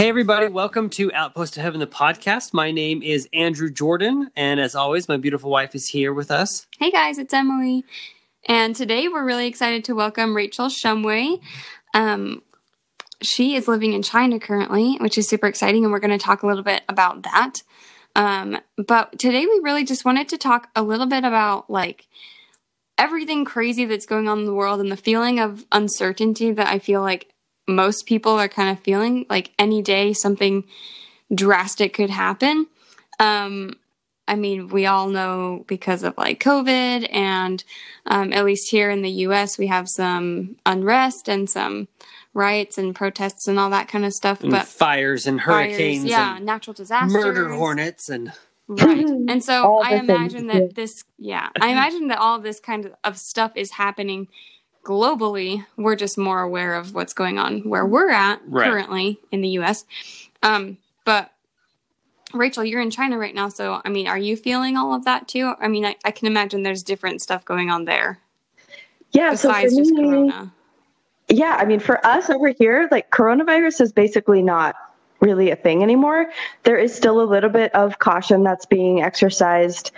Hey, everybody, welcome to Outpost of Heaven, the podcast. My name is Andrew Jordan, and as always, my beautiful wife is here with us. Hey guys, it's Emily. And today we're really excited to welcome Rachel Shumway. Um, she is living in China currently, which is super exciting, and we're going to talk a little bit about that. Um, but today we really just wanted to talk a little bit about like everything crazy that's going on in the world and the feeling of uncertainty that I feel like most people are kind of feeling. Like any day, something drastic could happen. Um, I mean, we all know because of like COVID, and um, at least here in the US, we have some unrest and some riots and protests and all that kind of stuff. And but fires and hurricanes, fires, yeah, and natural disasters, murder hornets, and right. And so I the things, imagine that this, yeah, I imagine that all of this kind of, of stuff is happening globally. We're just more aware of what's going on where we're at Right. currently in the US. Um, but Rachel, you're in China right now. So, I mean, are you feeling all of that too? I mean, I, I can imagine there's different stuff going on there Yeah, so for just me, Corona. yeah, I mean, for us over here, like coronavirus is basically not really a thing anymore. There is still a little bit of caution that's being exercised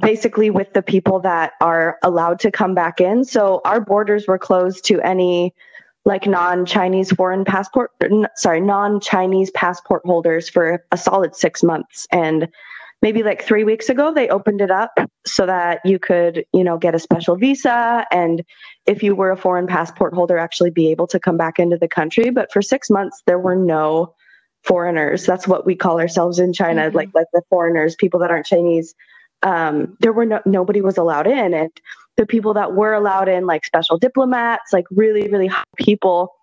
basically with the people that are allowed to come back in. So our borders were closed to any like non-Chinese foreign passport sorry, non-Chinese passport holders for a solid 6 months and maybe like 3 weeks ago they opened it up so that you could, you know, get a special visa and if you were a foreign passport holder actually be able to come back into the country, but for 6 months there were no foreigners. That's what we call ourselves in China, Mhm. like like the foreigners, people that aren't Chinese um, there were no nobody was allowed in, and the people that were allowed in, like special diplomats, like really really high people,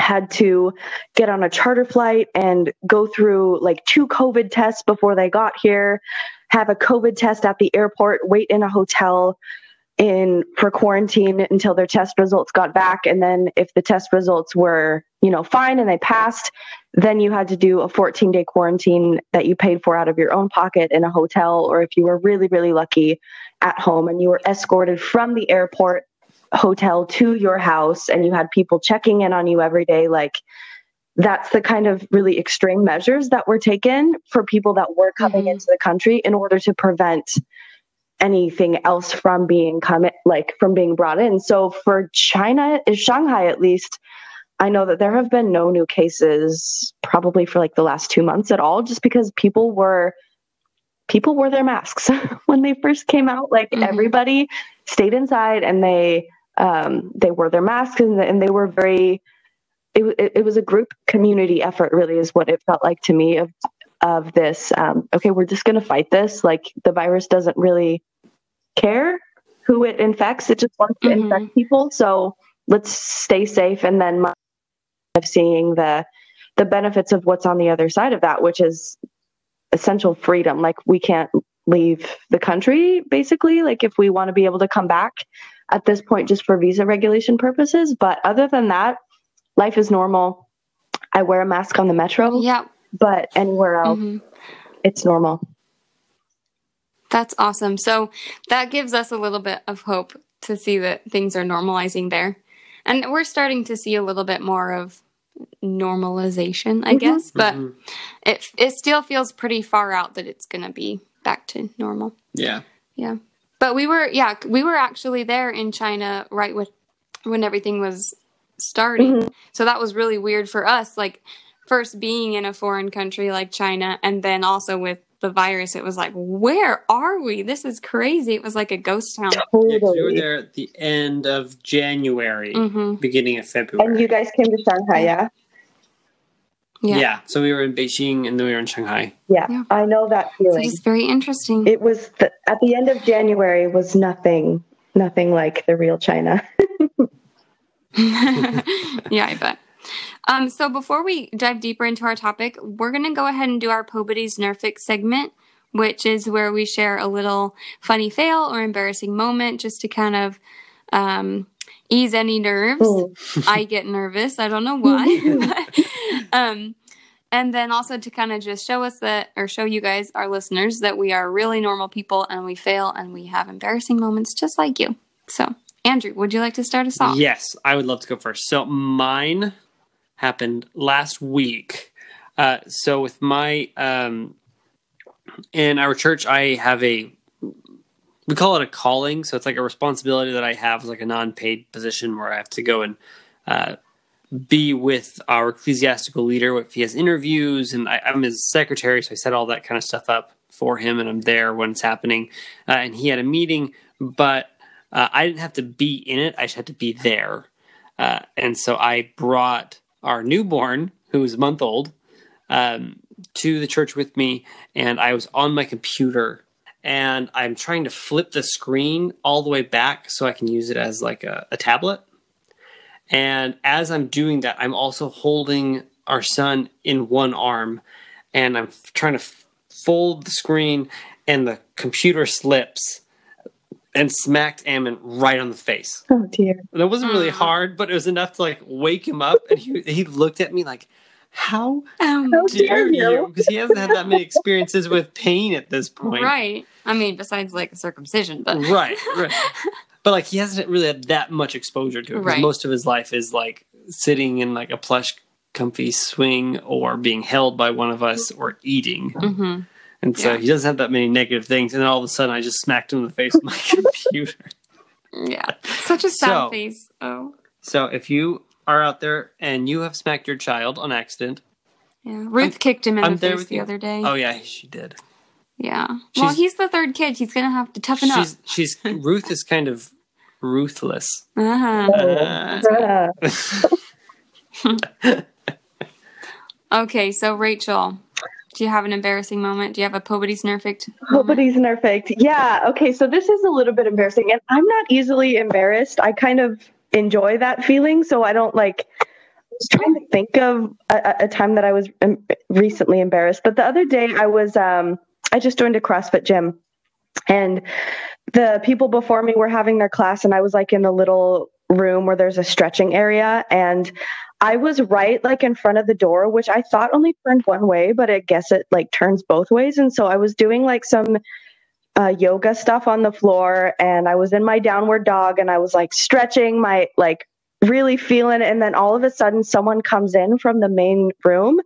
had to get on a charter flight and go through like two COVID tests before they got here, have a COVID test at the airport, wait in a hotel in for quarantine until their test results got back and then if the test results were you know fine and they passed then you had to do a 14 day quarantine that you paid for out of your own pocket in a hotel or if you were really really lucky at home and you were escorted from the airport hotel to your house and you had people checking in on you every day like that's the kind of really extreme measures that were taken for people that were coming Mhm. into the country in order to prevent anything else from being come like from being brought in so for china is shanghai at least I know that there have been no new cases probably for like the last two months at all, just because people were people wore their masks when they first came out. Like Mhm. everybody stayed inside and they um, they wore their masks and, and they were very. It, it, it was a group community effort, really, is what it felt like to me. Of of this, um, okay, we're just going to fight this. Like the virus doesn't really care who it infects; it just wants to Mhm. infect people. So let's stay safe and then my- of seeing the the benefits of what's on the other side of that which is essential freedom like we can't leave the country basically like if we want to be able to come back at this point just for visa regulation purposes but other than that life is normal i wear a mask on the metro Yeah. But anywhere else mhm. it's normal That's awesome. So that gives us a little bit of hope to see that things are normalizing there. And we're starting to see a little bit more of normalization, I Mhm. guess, but Mhm. it it still feels pretty far out that it's going to be back to normal. yeah, Yeah. But we were yeah, we were actually there in China right with when everything was starting. So that was really weird for us like first being in a foreign country like China and then also with the virus it was like where are we? This is crazy. It was like a ghost town. yeah 'cause we were there at the end of January, Mhm. beginning of February. and you guys came to shanghai yeah Yeah. yeah. so we were in Beijing and then we were in Shanghai. yeah, Yeah. i know that feeling it's very interesting. it was the, at the end of january was nothing nothing like the real china yeah, I bet. Um, so before we dive deeper into our topic, we're going to go ahead and do our Pobody's Nerfect segment, which is where we share a little funny fail or embarrassing moment just to kind of um, ease any nerves. Mm. I get nervous. I don't know why. um, and then also to kind of just show us that, or show you guys, our listeners, that we are really normal people and we fail and we have embarrassing moments just like you. So, Andrew, would you like to start us off? Yes, I would love to go first. So mine happened last week. Uh, so with my um, in our church, I have a we call it a calling. So it's like a responsibility that I have, like a non-paid position where I have to go and uh, be with our ecclesiastical leader if he has interviews, and I, I'm his secretary, so I set all that kind of stuff up for him, and I'm there when it's happening. Uh, and he had a meeting, but uh, I didn't have to be in it; I just had to be there. Uh, and so I brought our newborn, who was a month old, um, to the church with me, and I was on my computer and I'm trying to flip the screen all the way back so I can use it as like a, a tablet. And as I'm doing that, I'm also holding our son in one arm, and I'm trying to f- fold the screen, and the computer slips and smacked Ammon right on the face. Oh dear. And it wasn't really hard, but it was enough to like wake him up, and he he looked at me like, "How Um, How dare dare you?" you? Because he hasn't had that many experiences with pain at this point. right. I mean, besides like a circumcision, but right, right. But like he hasn't really had that much exposure to it because Right. most of his life is like sitting in like a plush, comfy swing or being held by one of us or eating. hmm And so Yeah. he doesn't have that many negative things. And then all of a sudden, I just smacked him in the face with my computer. yeah, such a sad So- face. Oh, So if you are out there and you have smacked your child on accident, yeah. Ruth kicked him in I'm the face the you. other day. oh yeah, she did. yeah. Well, he's the third kid. He's gonna have to toughen up. She's she's Ruth is kind of ruthless. Uh-huh. Uh, Uh, Okay, so Rachel, do you have an embarrassing moment? Do you have a Pobody's Nerfect? moment? Nobody's perfect. Yeah. Okay. So this is a little bit embarrassing, and I'm not easily embarrassed. I kind of enjoy that feeling, so I don't like. I was trying to think of a, a time that I was um, recently embarrassed, but the other day I was. Um, I just joined a CrossFit gym, and the people before me were having their class, and I was like in the little room where there's a stretching area, and I was right like in front of the door, which I thought only turned one way, but I guess it like turns both ways. And so I was doing like some uh, yoga stuff on the floor and I was in my downward dog and I was like stretching my like really feeling it. And then all of a sudden someone comes in from the main room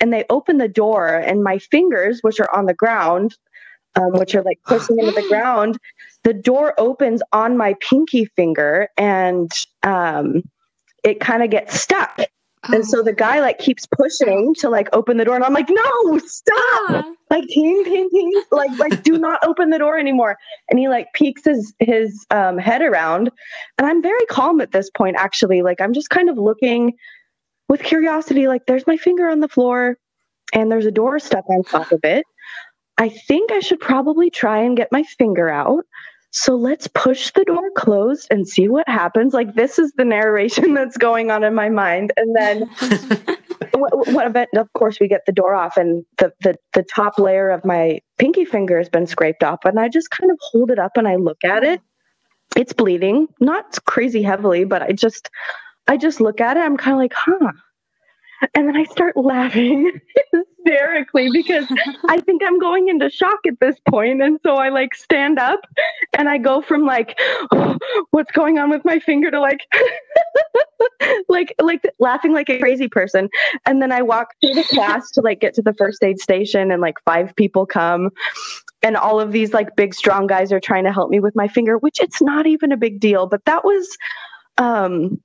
and they open the door and my fingers, which are on the ground, um, which are like pushing into the ground, the door opens on my pinky finger and um, it kind of gets stuck. And so the guy like keeps pushing to like open the door, and I'm like, no, stop! Ah, Like ting ting ting, like like do not open the door anymore. And he like peeks his his um, head around, and I'm very calm at this point. Actually, like I'm just kind of looking with curiosity. Like there's my finger on the floor, and there's a door stuck on top of it. I think I should probably try and get my finger out. So let's push the door closed and see what happens. Like this is the narration that's going on in my mind, and then what, event? Of course, we get the door off, and the, the the top layer of my pinky finger has been scraped off, and I just kind of hold it up and I look at it. It's bleeding, not crazy heavily, but I just I just look at it. I'm kind of like, huh. And then I start laughing hysterically because I think I'm going into shock at this point. And so I like stand up and I go from like, what's going on with my finger to like, like, like laughing like a crazy person. And then I walk through the class to like get to the first aid station and like five people come and all of these like big strong guys are trying to help me with my finger, which it's not even a big deal. But that was, um,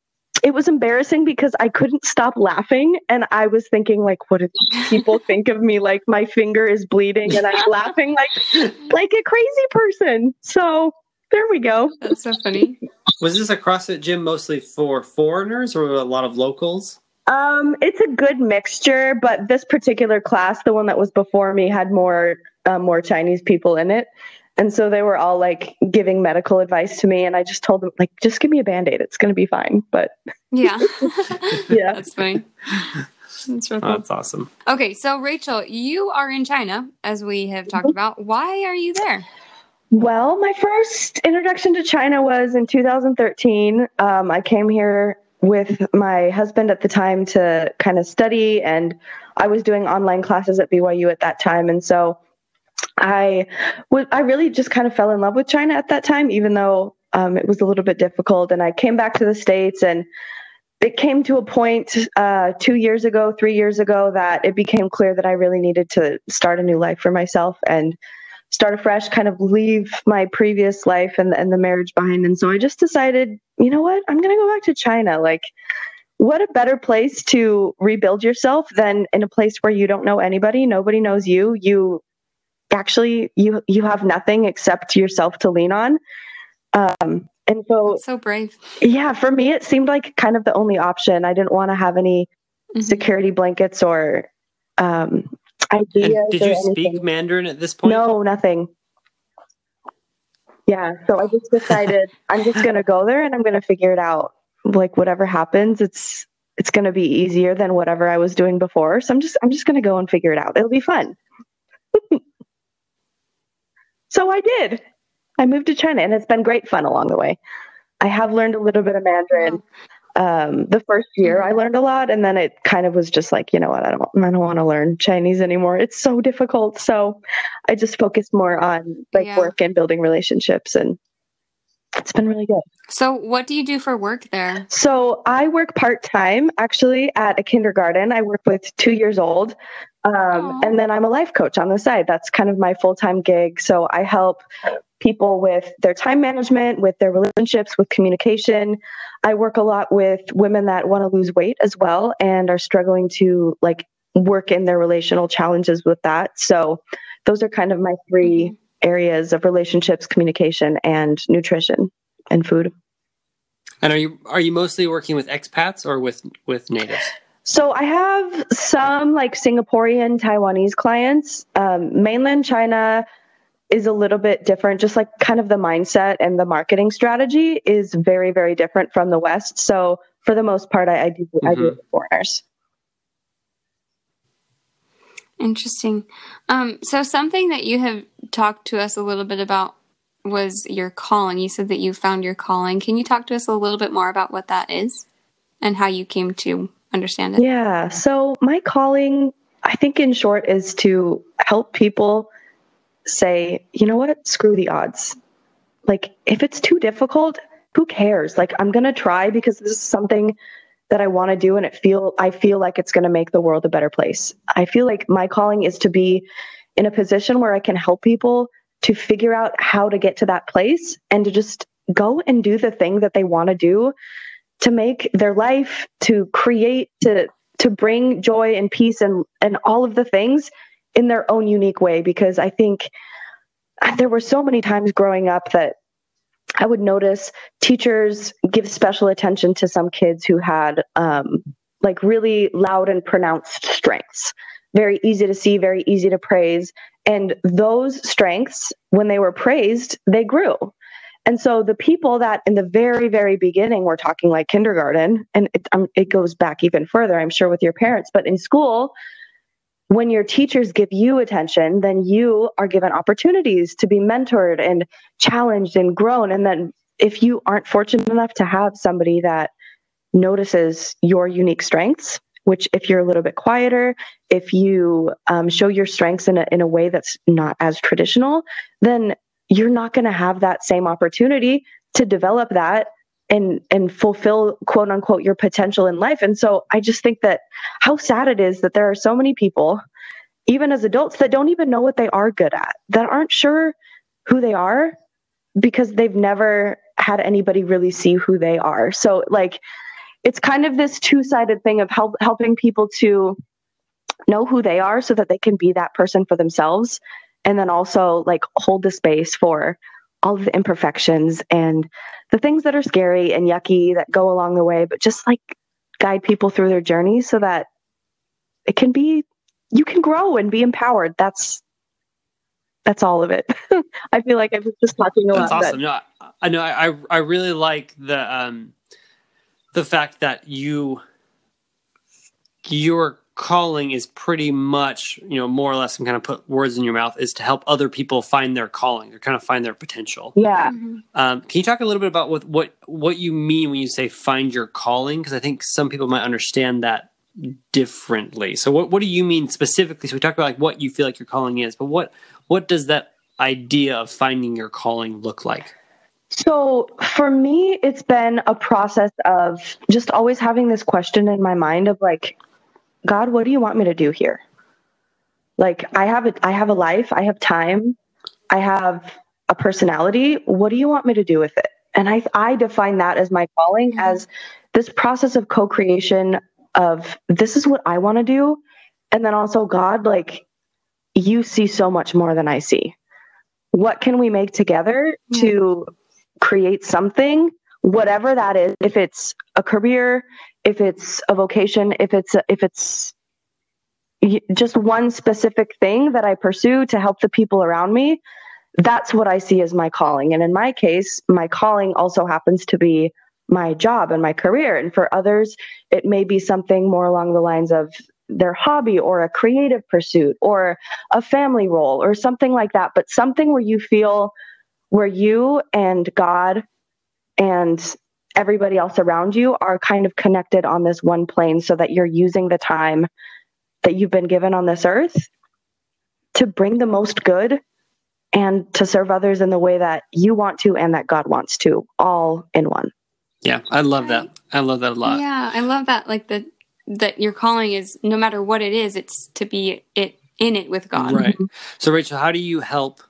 it was embarrassing because I couldn't stop laughing and I was thinking like what do people think of me like my finger is bleeding and I'm laughing like like a crazy person. So there we go. That's so funny. Was this a CrossFit gym mostly for foreigners or a lot of locals? Um it's a good mixture, but this particular class, the one that was before me had more uh, more Chinese people in it. And so they were all like giving medical advice to me. And I just told them, like, just give me a band aid. It's going to be fine. But Yeah. yeah. That's funny. That's real Oh, that's awesome. Okay, so Rachel, you are in China, as we have talked about. Why are you there? Well, my first introduction to China was in 2013. Um, I came here with my husband at the time to kind of study, and I was doing online classes at BYU at that time. And so I I really just kind of fell in love with China at that time, even though um, it was a little bit difficult. And I came back to the States and it came to a point uh, two years ago, three years ago, that it became clear that I really needed to start a new life for myself and start afresh, kind of leave my previous life and, and the marriage behind. And so I just decided, you know what, I'm going to go back to China. Like, what a better place to rebuild yourself than in a place where you don't know anybody, nobody knows you. You actually you you have nothing except yourself to lean on. Um, and so That's so brave. yeah, for me, it seemed like kind of the only option. I didn't want to have any Mhm. security blankets or um, And ideas. did or you speak. Mandarin at this point? No, nothing. Yeah, so I just decided I'm just gonna go there and I'm gonna figure it out. Like whatever happens, it's it's gonna be easier than whatever I was doing before. So I'm just I'm just gonna go and figure it out. It'll be fun. So I did. I moved to China and it's been great fun along the way. I have learned a little bit of Mandarin. Um, the first year I learned a lot and then it kind of was just like, you know what, I don't I don't want to learn Chinese anymore. It's so difficult. So I just focused more on like Yeah. work and building relationships and it's been really good. So, what do you do for work there? So I work part time actually at a kindergarten. I work with two years old. Um, and then I'm a life coach on the side. That's kind of my full time gig. So I help people with their time management, with their relationships, with communication. I work a lot with women that want to lose weight as well and are struggling to like work in their relational challenges with that. So those are kind of my 3 areas of relationships, communication, and nutrition and food. And are you are you mostly working with expats or with with natives? So I have some like Singaporean, Taiwanese clients. Um, mainland China is a little bit different, just like kind of the mindset and the marketing strategy is very, very different from the West. So for the most part, I, I do I do it with foreigners. Interesting. Um, so, something that you have talked to us a little bit about was your calling. You said that you found your calling. Can you talk to us a little bit more about what that is and how you came to understand it? Yeah. So my calling, I think in short, is to help people say, you know what, screw the odds. Like, if it's too difficult, who cares? Like, I'm going to try because this is something that I want to do and it feel I feel like it's going to make the world a better place. I feel like my calling is to be in a position where I can help people to figure out how to get to that place and to just go and do the thing that they want to do to make their life to create to to bring joy and peace and and all of the things in their own unique way because I think there were so many times growing up that I would notice teachers give special attention to some kids who had um, like really loud and pronounced strengths, very easy to see, very easy to praise. And those strengths, when they were praised, they grew. And so the people that in the very, very beginning, we're talking like kindergarten, and it, um, it goes back even further, I'm sure, with your parents, but in school, when your teachers give you attention, then you are given opportunities to be mentored and challenged and grown. And then if you aren't fortunate enough to have somebody that notices your unique strengths, which if you're a little bit quieter, if you um, show your strengths in a, in a way that's not as traditional, then you're not going to have that same opportunity to develop that and and fulfill quote unquote your potential in life. And so i just think that how sad it is that there are so many people even as adults that don't even know what they are good at that aren't sure who they are because they've never had anybody really see who they are. So like it's kind of this two-sided thing of help, helping people to know who they are so that they can be that person for themselves and then also like hold the space for all of the imperfections and the things that are scary and yucky that go along the way but just like guide people through their journey so that it can be you can grow and be empowered that's that's all of it. I feel like I was just talking a That's lot. awesome. No, I, I know. I I really like the um the fact that you your calling is pretty much you know more or less. I'm kind of put words in your mouth is to help other people find their calling or kind of find their potential. yeah. Mhm. Um, can you talk a little bit about what what what you mean when you say find your calling? Because I think some people might understand that differently. So what what do you mean specifically? So we talked about like what you feel like your calling is, but what what does that idea of finding your calling look like? So for me, it's been a process of just always having this question in my mind of like, God, what do you want me to do here? Like I have a, I have a life, I have time, I have a personality. What do you want me to do with it? And I, I define that as my calling Mhm. as this process of co-creation of this is what I want to do. And then also God, like you see so much more than I see. What can we make together Yeah. to create something, whatever that is, if it's a career, if it's a vocation, if it's if it's just one specific thing that I pursue to help the people around me, that's what I see as my calling. And in my case, my calling also happens to be my job and my career. And for others, it may be something more along the lines of their hobby or a creative pursuit or a family role or something like that, but something where you feel where you and God and everybody else around you are kind of connected on this one plane so that you're using the time that you've been given on this earth to bring the most good and to serve others in the way that you want to and that God wants to, all in one. Yeah, I love that. I love that a lot. Yeah, I love that. Like the that your calling is no matter what it is, it's to be it in it with God. Right. So, Rachel, how do you help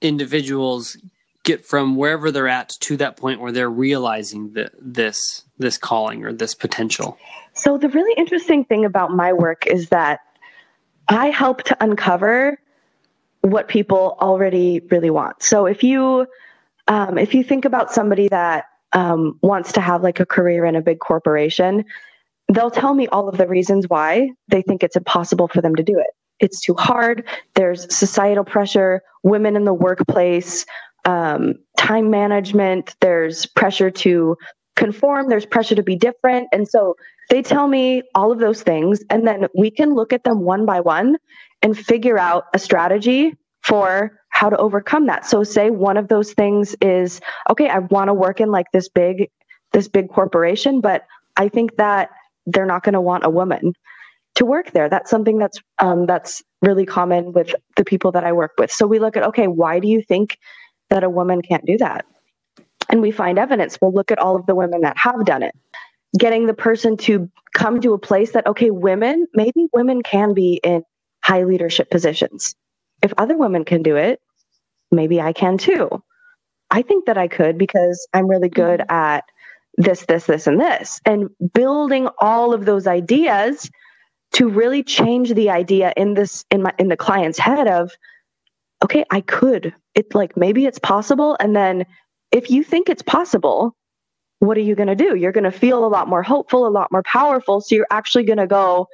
individuals get from wherever they're at to that point where they're realizing this this calling or this potential? So, the really interesting thing about my work is that I help to uncover what people already really want. So, if you um, if you think about somebody that um, wants to have like a career in a big corporation, they'll tell me all of the reasons why they think it's impossible for them to do it. It's too hard. There's societal pressure, women in the workplace, um, time management. There's pressure to conform. There's pressure to be different. And so they tell me all of those things. And then we can look at them one by one and figure out a strategy for how to overcome that. So say one of those things is, okay, I want to work in like this big, this big corporation, but I think that they're not going to want a woman to work there. That's something that's um, that's really common with the people that I work with. So we look at okay, why do you think that a woman can't do that? And we find evidence. We'll look at all of the women that have done it. Getting the person to come to a place that okay, women, maybe women can be in high leadership positions. If other women can do it, maybe I can too. I think that I could because I'm really mm-hmm. good at this, this, this, and this. And building all of those ideas to really change the idea in this in my in the client's head of okay i could it like maybe it's possible and then if you think it's possible what are you going to do? You're going to feel a lot more hopeful a lot more powerful so you're actually going to go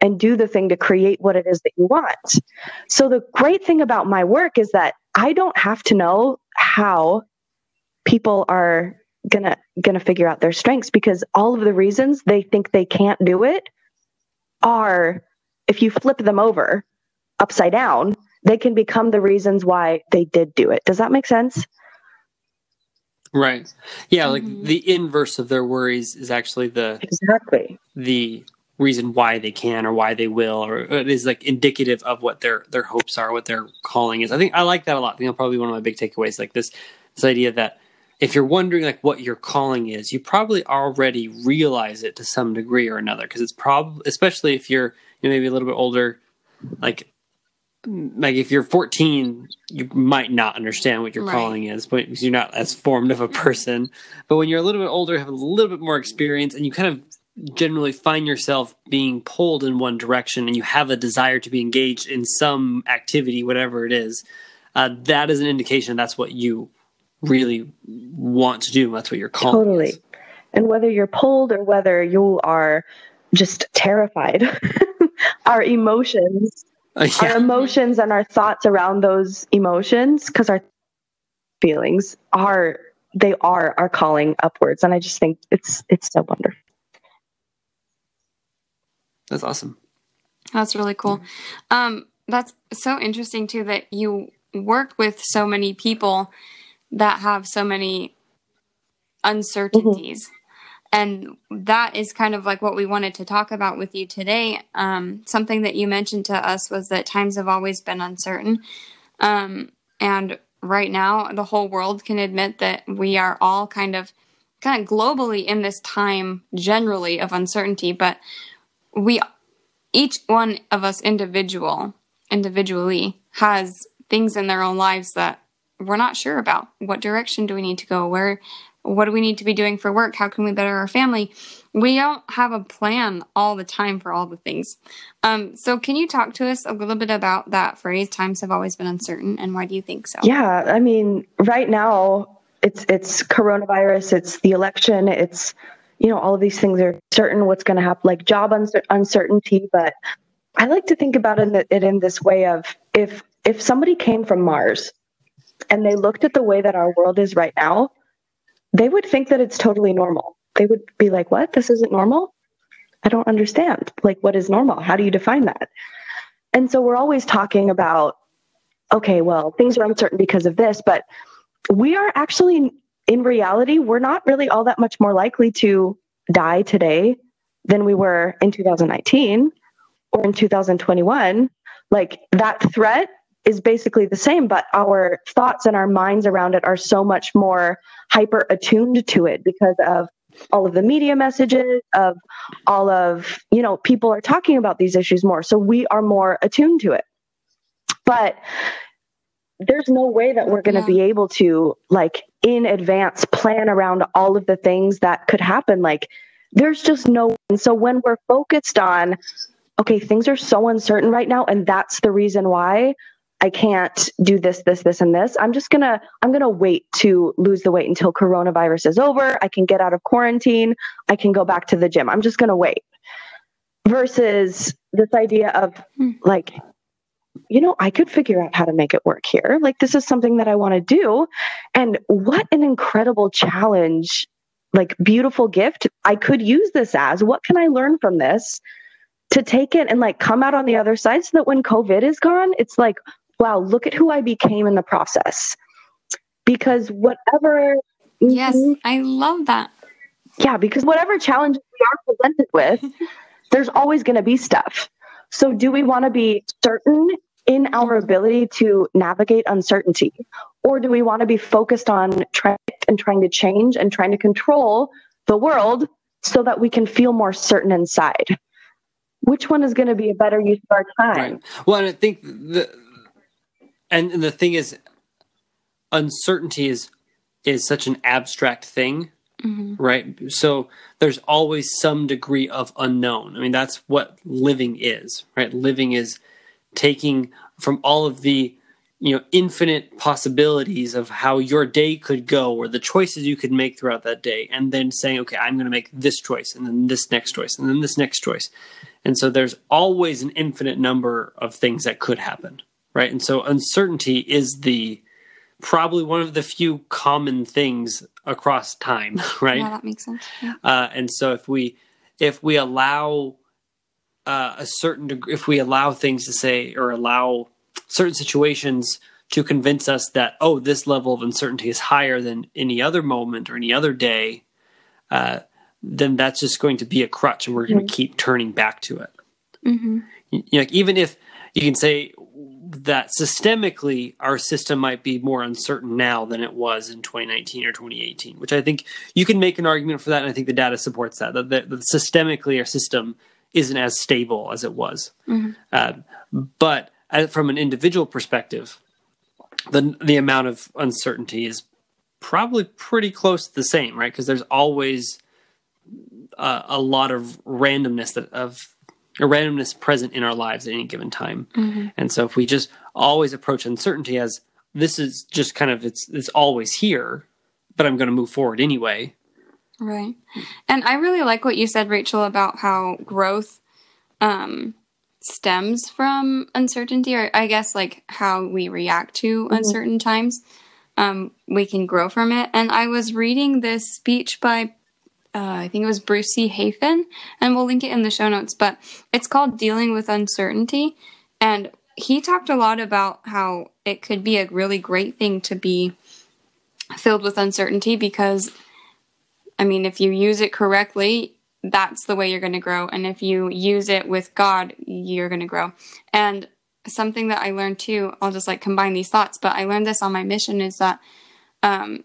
and do the thing to create what it is that you want. So the great thing about my work is that i don't have to know how people are going to going to figure out their strengths because all of the reasons they think they can't do it are if you flip them over upside down, they can become the reasons why they did do it. Does that make sense? Right. Yeah, like Mhm. the inverse of their worries is actually the Exactly. the reason why they can or why they will or it is like indicative of what their their hopes are, what their calling is. I think I like that a lot. I think that's probably one of my big takeaways like this this idea that if you're wondering like what your calling is, you probably already realize it to some degree or another because it's probably especially if you're you know maybe a little bit older like like if you're 14 you might not understand what your Right. calling is but because you're not as formed of a person but when you're a little bit older have a little bit more experience and you kind of generally find yourself being pulled in one direction and you have a desire to be engaged in some activity whatever it is uh, that is an indication that's what you really want to do that's what your calling Totally. is And whether you're pulled or whether you are just terrified, our emotions Uh, our emotions and our thoughts around those emotions because our feelings are they are our calling upwards and i just think it's it's so wonderful That's awesome. That's really cool. Um, that's so interesting too that you work with so many people that have so many uncertainties. And that is kind of like what we wanted to talk about with you today. Um, something that you mentioned to us was that times have always been uncertain. Um, and right now, the whole world can admit that we are all kind of kind of globally in this time generally of uncertainty, but we each one of us individual individually has things in their own lives that we're not sure about what direction do we need to go where what do we need to be doing for work? How can we better our family? We don't have a plan all the time for all the things. Um, so can you talk to us a little bit about that phrase times have always been uncertain and why do you think so? Yeah i mean right now it's it's coronavirus it's the election it's you know all of these things are certain what's going to happen like job uncer- uncertainty but i like to think about it, it in this way of if if somebody came from mars and they looked at the way that our world is right now they would think that it's totally normal. They would be like what? This isn't normal? I don't understand. Like what is normal? How do you define that? And so we're always talking about okay well things are uncertain because of this but we are actually in reality, we're not really all that much more likely to die today than we were in 2019 or in 2021. Like that threat is basically the same, but our thoughts and our minds around it are so much more hyper attuned to it because of all of the media messages of all of you know people are talking about these issues more. So we are more attuned to it. But there's no way that we're going to Yeah. be able to like in advance plan around all of the things that could happen. Like there's just no and so when we're focused on okay things are so uncertain right now and that's the reason why i can't do this this this and this i'm just gonna i'm gonna wait to lose the weight until coronavirus is over i can get out of quarantine i can go back to the gym i'm just gonna wait versus this idea of Hmm. like you know, I could figure out how to make it work here. Like, this is something that I want to do. And what an incredible challenge, like, beautiful gift I could use this as. What can I learn from this to take it and like come out on the other side so that when COVID is gone, it's like, wow, look at who I became in the process. Because whatever, yes Mhm. i love that yeah, because whatever challenges we are presented with, there's always going to be stuff. So, do we want to be certain in our ability to navigate uncertainty? Or do we want to be focused on trying and trying to change and trying to control the world so that we can feel more certain inside? Which one is going to be a better use of our time? Right. Well, and I think the and, the thing is, uncertainty is is such an abstract thing, Mhm. right? So there's always some degree of unknown. I mean, that's what living is, right? Living is taking from all of the you know infinite possibilities of how your day could go or the choices you could make throughout that day and then saying okay i'm going to make this choice and then this next choice and then this next choice and so there's always an infinite number of things that could happen right? And so uncertainty is the probably one of the few common things across time right? Yeah that makes sense. Yeah. uh, and so if we if we allow uh, a certain degree, if we allow things to say or allow certain situations to convince us that oh this level of uncertainty is higher than any other moment or any other day uh, then that's just going to be a crutch and we're going to keep turning back to it. Hmm you know, like, even if you can say that systemically our system might be more uncertain now than it was in 2019 or 2018 which i think you can make an argument for that and i think the data supports that that, that, that systemically our system isn't as stable as it was Mhm. uh, but uh, from an individual perspective the the amount of uncertainty is probably pretty close to the same right because there's always uh, a lot of randomness that of a randomness present in our lives at any given time. Mhm. And so if we just always approach uncertainty as this is just kind of it's it's always here, but I'm going to move forward anyway. Right. And I really like what you said, Rachel, about how growth um, stems from uncertainty, or I guess like how we react to Mhm. uncertain times. Um, we can grow from it. And I was reading this speech by, uh, I think it was Bruce C. Hafen, and we'll link it in the show notes, but it's called Dealing with Uncertainty. And he talked a lot about how it could be a really great thing to be filled with uncertainty because, I mean, if you use it correctly, that's the way you're going to grow. And if you use it with God, you're going to grow. And something that I learned too, I'll just like combine these thoughts, but I learned this on my mission is that um,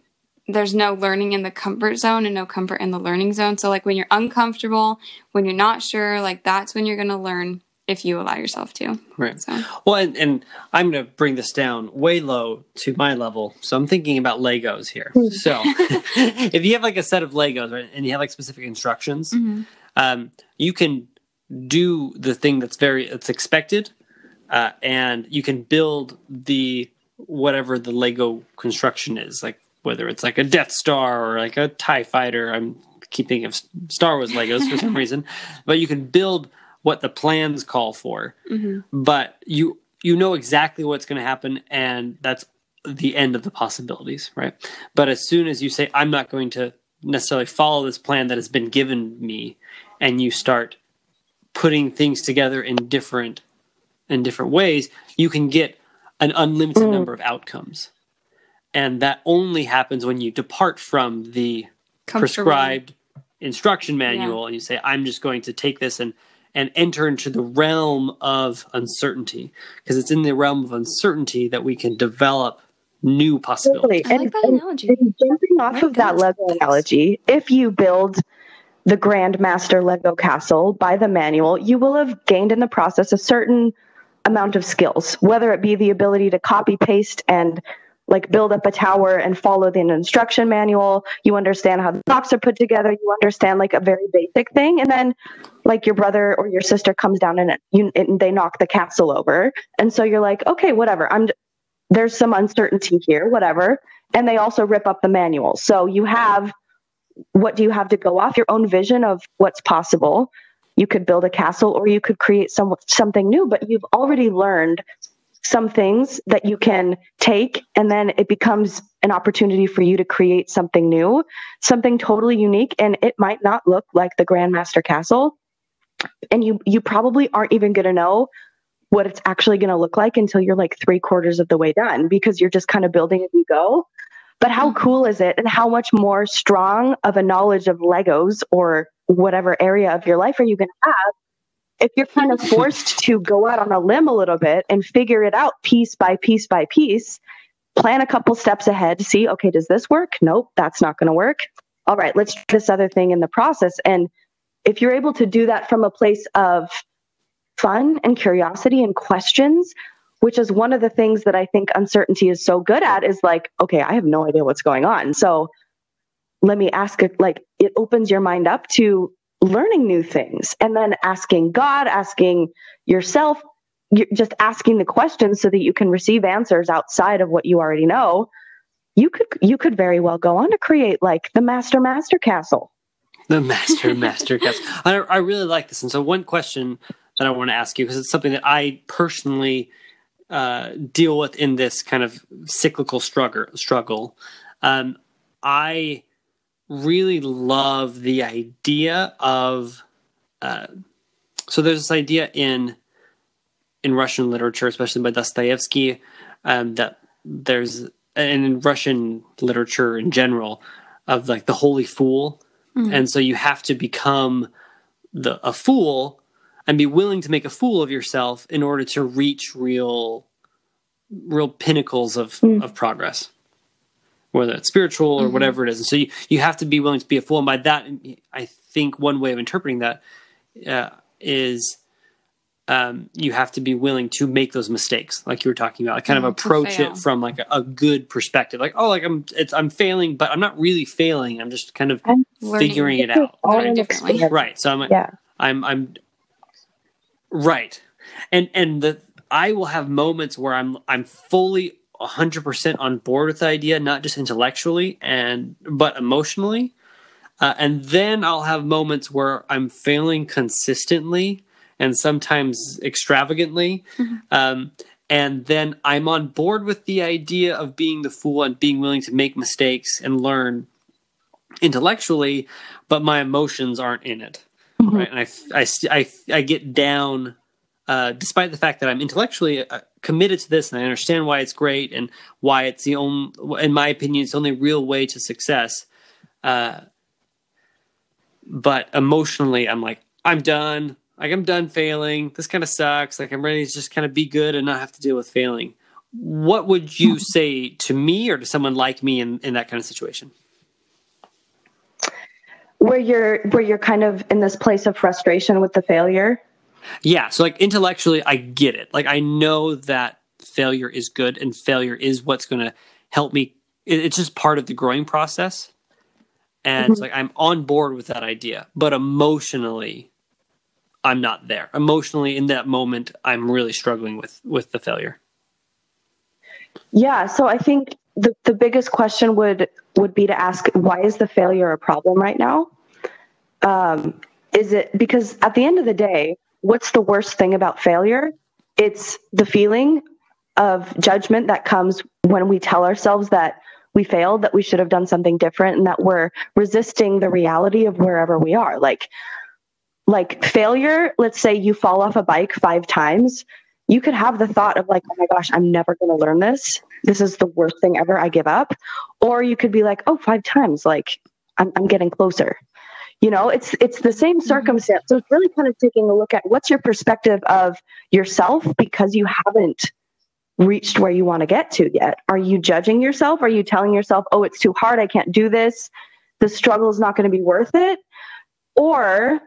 there's no learning in the comfort zone and no comfort in the learning zone. So, like when you're uncomfortable, when you're not sure, like that's when you're going to learn if you allow yourself to. Right. So, Well, and, and I'm going to bring this down way low to my level. So I'm thinking about Legos here. So if you have like a set of Legos right, and you have like specific instructions, Mhm. um, you can do the thing that's very it's expected, uh, and you can build the whatever the Lego construction is, like whether it's like a Death Star or like a Tie Fighter. I'm keep thinking of Star Wars Legos for some reason, but you can build what the plans call for mhm. but you you know exactly what's going to happen and that's the end of the possibilities right but as soon as you say i'm not going to necessarily follow this plan that has been given me and you start putting things together in different in different ways you can get an unlimited Mm. number of outcomes and that only happens when you depart from the prescribed instruction manual and you say i'm just going to take this and and enter into the realm of uncertainty. Because it's in the realm of uncertainty that we can develop new possibilities. Totally. I like that analogy. and jumping off Right, of that Lego that's- analogy, if you build the Grandmaster Lego castle by the manual, you will have gained in the process a certain amount of skills, whether it be the ability to copy paste and like build up a tower and follow the instruction manual. You understand how the blocks are put together. You understand like a very basic thing, and then like your brother or your sister comes down and you and they knock the castle over, and so you're like, okay, whatever. I'm there's some uncertainty here, whatever. And they also rip up the manual. So you have what do you have to go off? Your own vision of what's possible. You could build a castle or you could create some something new, but you've already learned some things that you can take and then it becomes an opportunity for you to create something new, something totally unique and it might not look like the Grandmaster Castle. And you you probably aren't even going to know what it's actually going to look like until you're like three quarters of the way done because you're just kind of building as you go. But how cool is it, and how much more strong of a knowledge of Legos or whatever area of your life are you going to have if you're kind of forced to go out on a limb a little bit and figure it out piece by piece by piece? Plan a couple steps ahead to see, okay, does this work? Nope, that's not going to work. All right, let's try this other thing in the process. And if you're able to do that from a place of fun and curiosity and questions, which is one of the things that I think uncertainty is so good at is like, okay, I have no idea what's going on. So let me ask it, like, it opens your mind up to learning new things and then asking God, asking yourself, you- just asking the questions so that you can receive answers outside of what you already know. You could you could very well go on to create like the master master castle. the master master Castle. I, I really like this and so one question that i want to ask you because it's something that i personally uh, deal with in this kind of cyclical struggle struggle um, i really love the idea of uh, so there's this idea in in russian literature especially by dostoevsky um, that there's and in russian literature in general of like the holy fool. And so you have to become the a fool and be willing to make a fool of yourself in order to reach real real pinnacles of Mm. of progress whether it's spiritual or whatever it is. And so you, you have to be willing to be a fool. And by that i think one way of interpreting that uh, is um, you have to be willing to make those mistakes like you were talking about like kind Mm, of approach it from like a, a good perspective. Like oh like i'm it's i'm failing but i'm not really failing. I'm just kind of figuring it out All differently. right. So i'm Yeah. i'm i'm right. And and the i will have moments where i'm i'm fully 100% on board with the idea not just intellectually and but emotionally uh, and then i'll have moments where i'm failing consistently and sometimes extravagantly. Mm-hmm. Um, and then I'm on board with the idea of being the fool and being willing to make mistakes and learn intellectually, but my emotions aren't in it. Mm-hmm. Right. And I, I, I, I get down, uh, despite the fact that I'm intellectually uh, committed to this and I understand why it's great and why it's the only, in my opinion, it's the only real way to success. Uh, but emotionally, I'm like, I'm done. Like, I'm done failing. This kind of sucks. Like, I'm ready to just kind of be good and not have to deal with failing. What would you mm-hmm. say to me or to someone like me in, in that kind of situation? where you're where you're kind of in this place of frustration with the failure yeah so like intellectually i get it. Like i know that failure is good and failure is what's going to help me. It's just part of the growing process. And mm-hmm. it's like i'm on board with that idea but emotionally i'm not there. Emotionally in that moment i'm really struggling with with the failure. Yeah so i think the, the biggest question would would be to ask why is the failure a problem right now? Um, is it because at the end of the day what's the worst thing about failure it's the feeling of judgment that comes when we tell ourselves that we failed that we should have done something different and that we're resisting the reality of wherever we are like like failure let's say you fall off a bike five times you could have the thought of like oh my gosh i'm never going to learn this this is the worst thing ever. I give up. Or you could be like, oh, five times, like I'm, I'm getting closer. You know, it's it's the same mm-hmm. circumstance. So it's really kind of taking a look at what's your perspective of yourself because you haven't reached where you want to get to yet. Are you judging yourself? Are you telling yourself, oh, it's too hard, I can't do this, the struggle is not going to be worth it? Or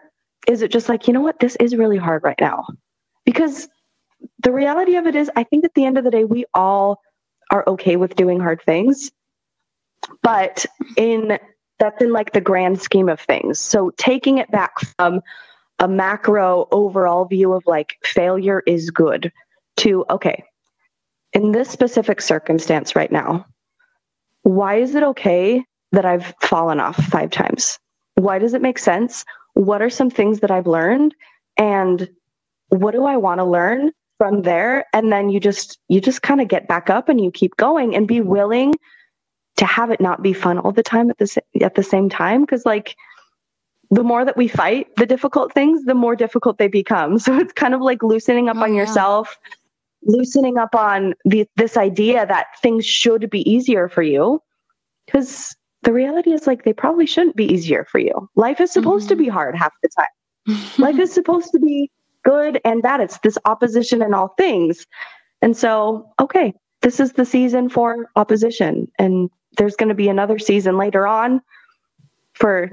is it just like, you know what, this is really hard right now? Because the reality of it is, I think at the end of the day, we all are okay with doing hard things. But in that's in like the grand scheme of things. So taking it back from a macro overall view of like failure is good to okay, in this specific circumstance right now, why is it okay that I've fallen off five times? Why does it make sense? What are some things that I've learned? And what do I want to learn? from there and then you just you just kind of get back up and you keep going and be willing to have it not be fun all the time at the at the same time because like the more that we fight the difficult things the more difficult they become so it's kind of like loosening up oh, on yeah. yourself loosening up on the, this idea that things should be easier for you because the reality is like they probably shouldn't be easier for you life is supposed mm-hmm. to be hard half the time life is supposed to be good and bad. It's this opposition in all things. And so, okay, this is the season for opposition. And there's going to be another season later on for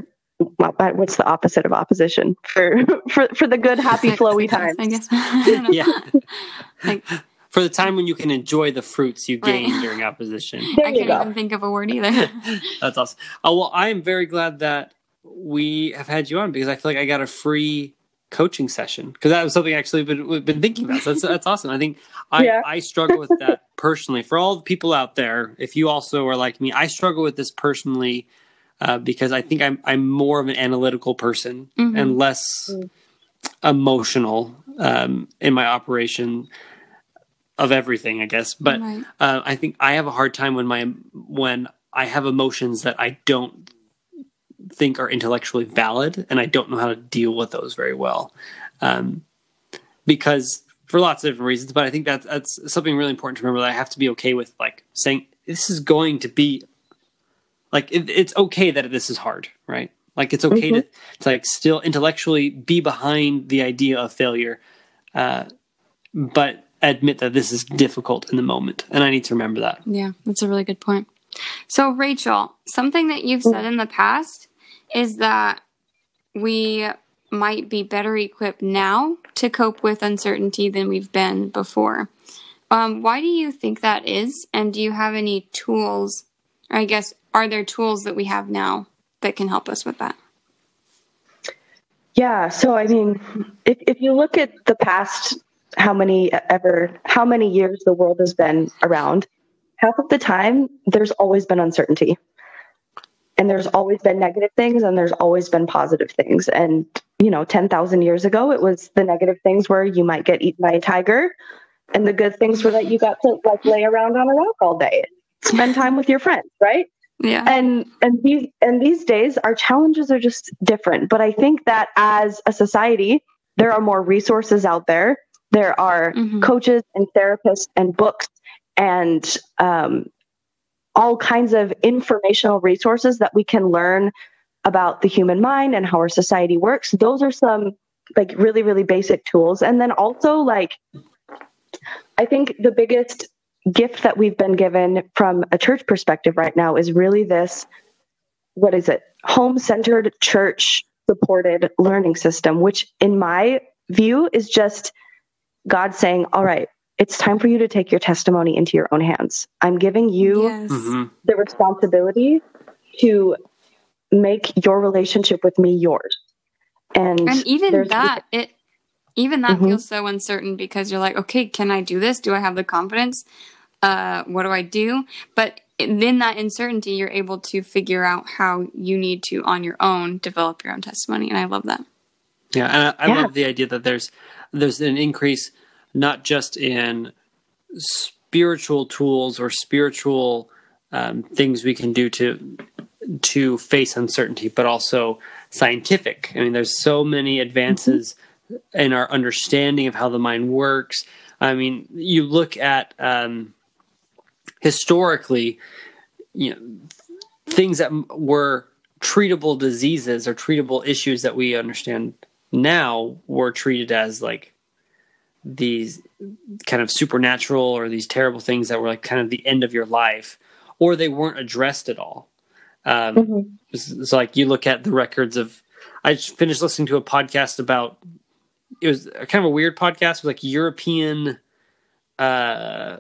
well, what's the opposite of opposition for for for the good, happy, flowy time? I guess. yeah. like, for the time when you can enjoy the fruits you gain right. during opposition. There I can't go. even think of a word either. That's awesome. Oh well, I am very glad that we have had you on because I feel like I got a free coaching session because that was something actually been, we've been thinking about. So that's, that's awesome. I think I, yeah. I struggle with that personally. For all the people out there, if you also are like me, I struggle with this personally uh, because I think I'm I'm more of an analytical person mm-hmm. and less emotional um, in my operation of everything, I guess. But right. uh, I think I have a hard time when my when I have emotions that I don't think are intellectually valid, and I don't know how to deal with those very well, um, because for lots of different reasons. But I think that's that's something really important to remember that I have to be okay with, like saying this is going to be like it, it's okay that this is hard, right? Like it's okay mm-hmm. to, to like still intellectually be behind the idea of failure, uh, but admit that this is difficult in the moment, and I need to remember that. Yeah, that's a really good point. So, Rachel, something that you've said in the past is that we might be better equipped now to cope with uncertainty than we've been before. Um, why do you think that is? And do you have any tools, or I guess, are there tools that we have now that can help us with that? Yeah. So, I mean, if, if you look at the past, how many ever, how many years the world has been around, half of the time, there's always been uncertainty and there's always been negative things and there's always been positive things and you know 10,000 years ago it was the negative things where you might get eaten by a tiger and the good things were that you got to like lay around on a rock all day spend time with your friends right Yeah. and and these and these days our challenges are just different but i think that as a society there are more resources out there there are Mhm. coaches and therapists and books and um, all kinds of informational resources that we can learn about the human mind and how our society works. Those are some like really really basic tools. And then also like i think the biggest gift that we've been given from a church perspective right now is really this what is it? Home centered church supported learning system which in my view is just god saying all right it's time for you to take your testimony into your own hands i'm giving you yes. Mhm. the responsibility to make your relationship with me yours and, And even that, it even that Mhm. feels so uncertain because you're like, okay, can I do this? Do I have the confidence? Uh, what do I do? But in that uncertainty, you're able to figure out how you need to, on your own, develop your own testimony, and I love that. Yeah, and I, I Yeah. love the idea that there's there's an increase not just in spiritual tools or spiritual um, things we can do to to face uncertainty, but also scientific. I mean, there's so many advances in our understanding of how the mind works. I mean, you look at um, historically, you know, things that were treatable diseases or treatable issues that we understand now were treated as like these kind of supernatural or these terrible things that were like kind of the end of your life or they weren't addressed at all um, Mhm. it's, it's like you look at the records of i just finished listening to a podcast about it was a kind of a weird podcast it was like european uh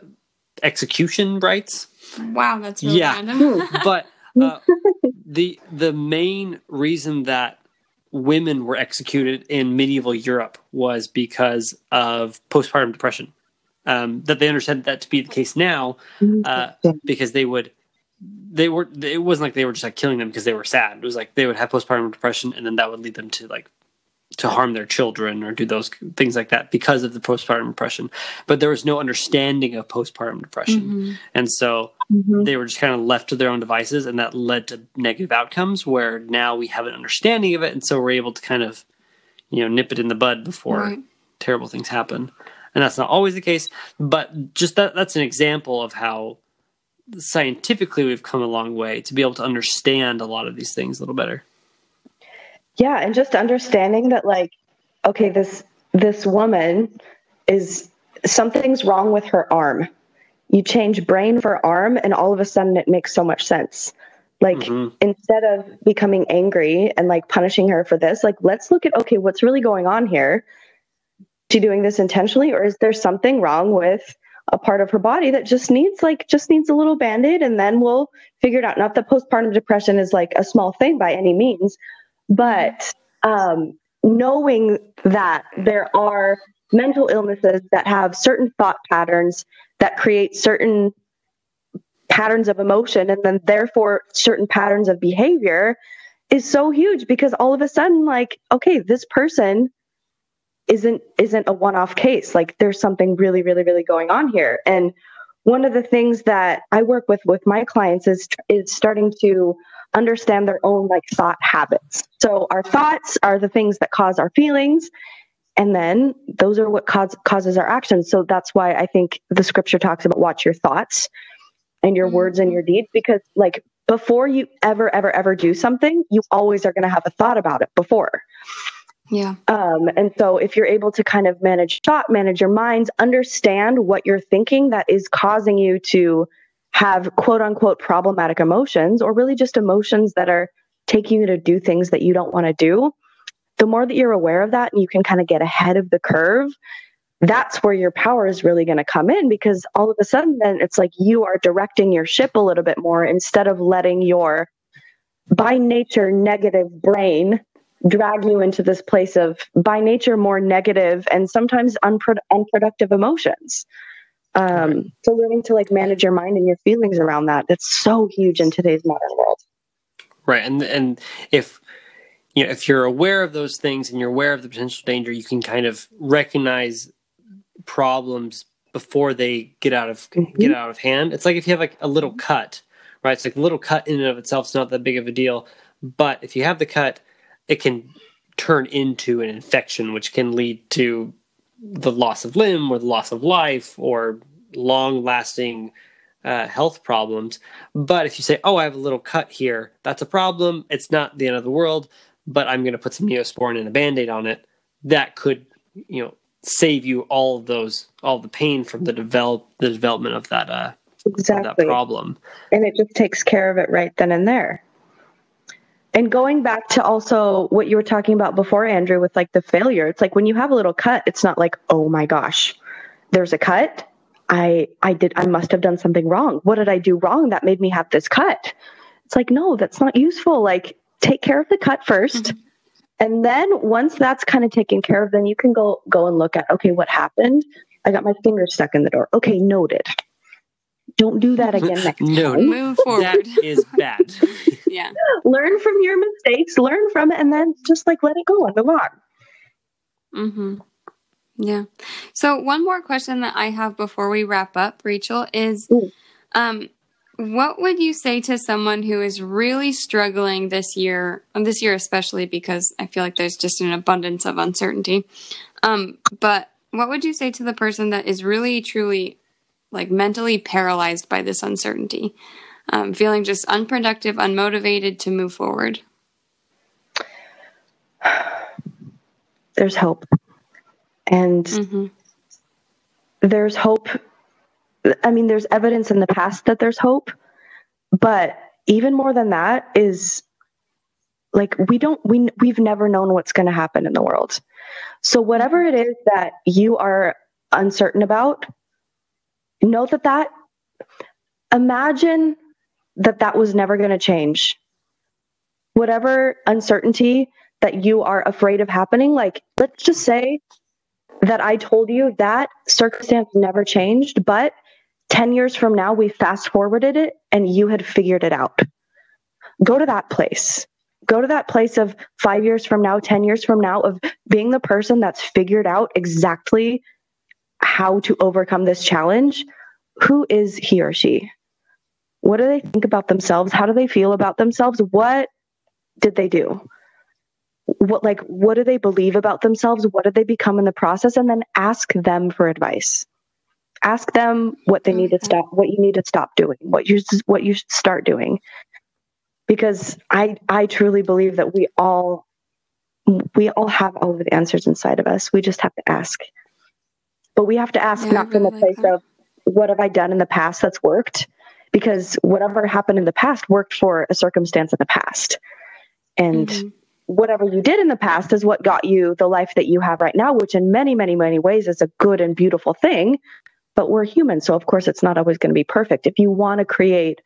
execution rights. Wow, that's really Yeah. random. but uh, the the main reason that women were executed in medieval Europe was because of postpartum depression. Um, that they understood that to be the case now uh, because they would they were it wasn't like they were just like killing them because they were sad. It was like they would have postpartum depression and then that would lead them to like to harm their children or do those things like that because of the postpartum depression. But there was no understanding of postpartum depression. Mhm. And so Mhm. they were just kind of left to their own devices and that led to negative outcomes where now we have an understanding of it and so we're able to kind of you know nip it in the bud before Right. terrible things happen and that's not always the case but just that that's an example of how scientifically we've come a long way to be able to understand a lot of these things a little better yeah and just understanding that like okay this this woman is something's wrong with her arm. You change brain for arm and all of a sudden it makes so much sense. Like Mhm. instead of becoming angry and like punishing her for this like let's look at okay what's really going on here? She doing this intentionally or is there something wrong with a part of her body that just needs like just needs a little band-aid and then we'll figure it out. Not that postpartum depression is like a small thing by any means but um, knowing that there are mental illnesses that have certain thought patterns that create certain patterns of emotion and then therefore certain patterns of behavior is so huge because all of a sudden like okay this person isn't isn't a one-off case. Like there's something really really really going on here. And one of the things that i work with with my clients is is starting to understand their own like thought habits. So our thoughts are the things that cause our feelings and then those are what cause, causes our actions. So that's why i think the scripture talks about watch your thoughts and your words and your deeds because like before you ever ever ever do something you always are going to have a thought about it before. Yeah. um, and so if you're able to kind of manage thought manage your minds understand what you're thinking that is causing you to have quote unquote problematic emotions or really just emotions that are taking you to do things that you don't want to do the more that you're aware of that and you can kind of get ahead of the curve that's where your power is really going to come in because all of a sudden then it's like you are directing your ship a little bit more instead of letting your by nature negative brain drag you into this place of by nature more negative and sometimes unpro- unproductive emotions um, so learning to like manage your mind and your feelings around that that's so huge in today's modern world right? And and if you know if you're aware of those things and you're aware of the potential danger, you can kind of recognize problems before they get out of Mhm. get out of hand. It's like if you have like a little cut, right? It's like a little cut in and of itself is not that big of a deal, but if you have the cut, it can turn into an infection, which can lead to the loss of limb or the loss of life or long lasting uh, health problems. But if you say, "Oh, I have a little cut here," that's a problem. It's not the end of the world, but I'm going to put some neosporin and a band-aid on it. That could, you know, save you all of those, all the pain from the develop the development of that uh, of that Exactly. problem. and it just takes care of it right then and there. And going back to also what you were talking about before, Andrew, with like the failure, it's like when you have a little cut, it's not like, oh my gosh, there's a cut. I I did I must have done something wrong. What did I do wrong that made me have this cut? It's like, no, that's not useful. Like take care of the cut 1st And then once that's kind of taken care of, then you can go go and look at okay, what happened? I got my finger stuck in the door. Okay, noted. Don't do that again next No, time Move forward. that is bad. yeah. learn from your mistakes, learn from it, and then just like let it go and move on. Mm-hmm. Yeah. So one more question that I have before we wrap up, Rachel, is um, what would you say to someone who is really struggling this year, and this year especially because I feel like there's just an abundance of uncertainty. Um, but what would you say to the person that is really truly like mentally paralyzed by this uncertainty? Um, feeling just unproductive, unmotivated to move forward. There's hope. And hmm there's hope. I mean, there's evidence in the past that there's hope, but even more than that is like we don't we we've never known what's going to happen in the world. So whatever it is that you are uncertain about, know that that imagine that that was never going to change. Whatever uncertainty that you are afraid of happening, like let's just say that I told you that circumstance never changed, but 10 years from now, we fast forwarded it and you had figured it out. Go to that place. Go to that place of five years from now, 10 years from now, of being the person that's figured out exactly how to overcome this challenge. Who is he or she? What do they think about themselves? How do they feel about themselves? What did they do? What like what do they believe about themselves? What do they become in the process? And then ask them for advice. Ask them what they need to stop what you need to stop doing what you what you should start doing. Because i i truly believe that we all we all have all of the answers inside of us. We just have to ask. But we have to ask Yeah, not from the really place of what have i done in the past that's worked? Because whatever happened in the past worked for a circumstance in the past. And Mhm. Whatever you did in the past is what got you the life that you have right now, which in many, many, many ways is a good and beautiful thing. But we're human. So, of course, it's not always going to be perfect. If you want to create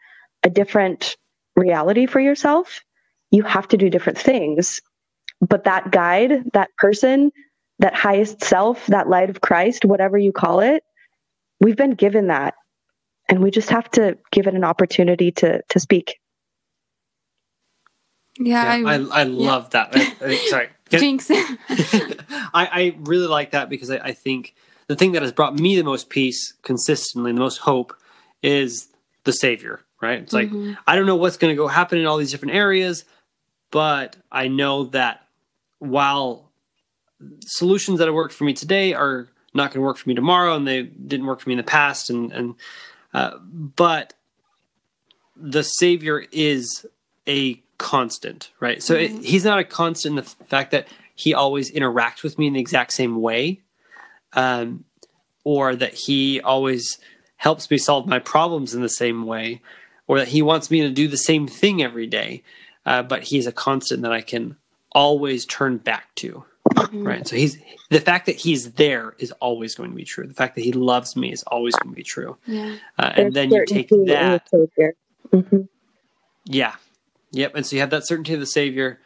a different reality for yourself, you have to do different things. But that guide, that person, that highest self, that light of Christ, whatever you call it, we've been given that. And we just have to give it an opportunity to, to speak. Yeah, Yeah, I, I love that. I- I- sorry. Jinx. I, I really like that because I, I think the thing that has brought me the most peace consistently, the most hope, is the Savior. Right? It's like Mhm. I don't know what's going to go happen in all these different areas, but I know that while solutions that have worked for me today are not going to work for me tomorrow, and they didn't work for me in the past, and and uh, but the Savior is a constant, right? So it, he's not a constant in the fact that he always interacts with me in the exact same way, um, or that he always helps me solve my problems in the same way, or that he wants me to do the same thing every day. Uh, but he's a constant that I can always turn back to, Mhm. right? So he's the fact that he's there is always going to be true. The fact that he loves me is always going to be true. Yeah. Uh, and then you take certainty in the that. Mhm. Yeah. Yep. And so you have that certainty of the Savior.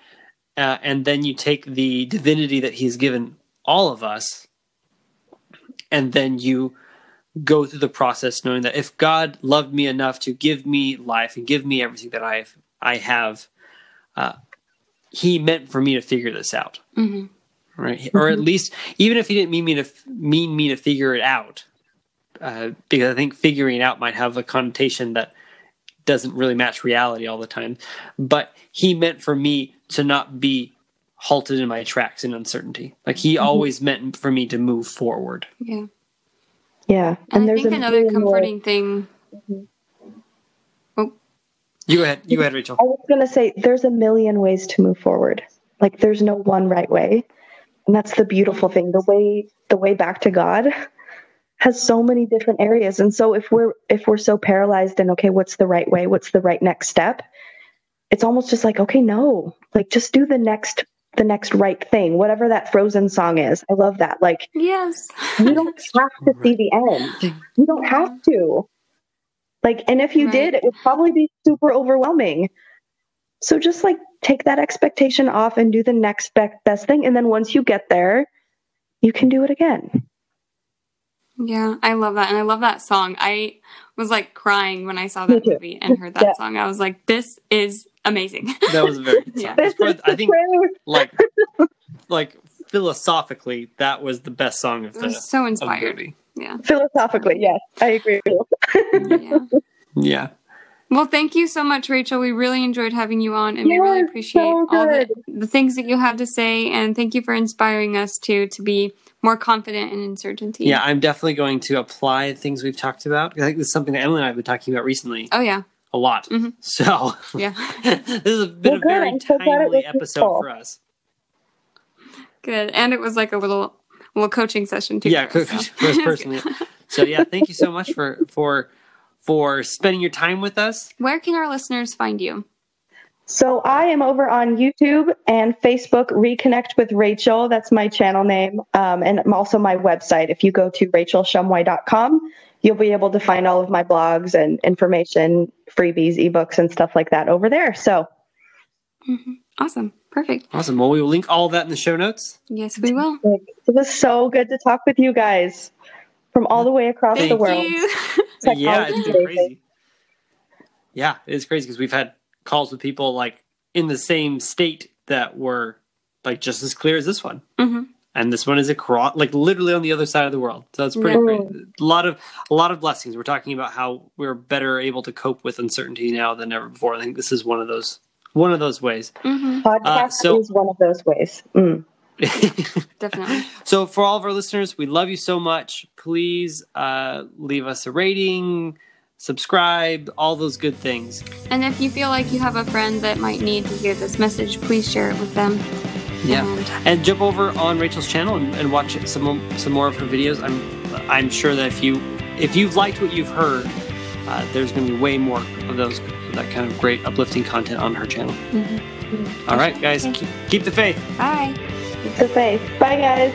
Uh, and then you take the divinity that he's given all of us. And then you go through the process knowing that if God loved me enough to give me life and give me everything that I have, I have uh, he meant for me to figure this out, hmm right? Or at least, even if he didn't mean me to mean me to figure it out, uh, because I think figuring it out might have a connotation that doesn't really match reality all the time. But he meant for me to not be halted in my tracks in uncertainty. Like he mm-hmm. always meant for me to move forward. Yeah. Yeah. And, I there's think a another million ways- comforting thing. Mm-hmm. You go ahead. You go ahead, Rachel. I was going to say there's a million ways to move forward. Like there's no one right way. And that's the beautiful thing. The way the way back to God has so many different areas. And so if we're if we're so paralyzed and okay, what's the right way? What's the right next step? It's almost just like, okay, no. Like just do the next the next right thing. Whatever that frozen song is. I love that. Like Yes. you don't have to see the end. You don't have to. Like, and if you Right. did, it would probably be super overwhelming. So just like take that expectation off and do the next be- best thing. And then once you get there, you can do it again. Yeah, I love that. And I love that song. I was like crying when I saw that movie and heard that Yeah. song. I was like, this is amazing. That was a very good song. Yeah. It's probably- I think like like philosophically that was the best song of the, was so of the inspired. movie. Yeah. Philosophically, yes, I agree with you. yeah. Yeah. Well, thank you so much, Rachel. We really enjoyed having you on, and we really appreciate so all the, the things that you have to say. And thank you for inspiring us to to be more confident in uncertainty. Yeah, I'm definitely going to apply things we've talked about. I think this is something that Emily and I have been talking about recently Oh yeah. a lot. Mhm. So Yeah. this has been Well, a good. very I'm so timely episode useful. for us. Good. And it was like a little little coaching session too. Yeah, for us, so. for us personally. So yeah, thank you so much for for for spending your time with us. Where can our listeners find you? So I am over on YouTube and Facebook, Reconnect with Rachel. That's my channel name. Um, and also my website. If you go to rachelshumway.com, you'll be able to find all of my blogs and information, freebies, ebooks, and stuff like that over there. So hmm Awesome. Perfect. Awesome. Well, we will link all that in the show notes. Yes, we will. it was so good to talk with you guys from all the way across Thank the world. you. Yeah, it's is been crazy. Yeah, it's crazy because we've had calls with people like in the same state that were like just as clear as this one. hmm and this one is across like literally on the other side of the world so that's pretty Yeah. great a lot of a lot of blessings we're talking about how we're better able to cope with uncertainty now than ever before i think this is one of those one of those ways hmm Podcast Uh, so- is one of those ways. Mm. Definitely. so for all of our listeners we love you so much please uh, leave us a rating subscribe all those good things And if you feel like you have a friend that might need to hear this message, please share it with them. yeah And and jump over on rachel's channel and, and watch some some more of her videos i'm i'm sure that if you if you've liked what you've heard uh, there's going to be way more of those that kind of great uplifting content on her channel Mhm. all right guys keep, keep the faith bye. It's the faith. Bye, guys.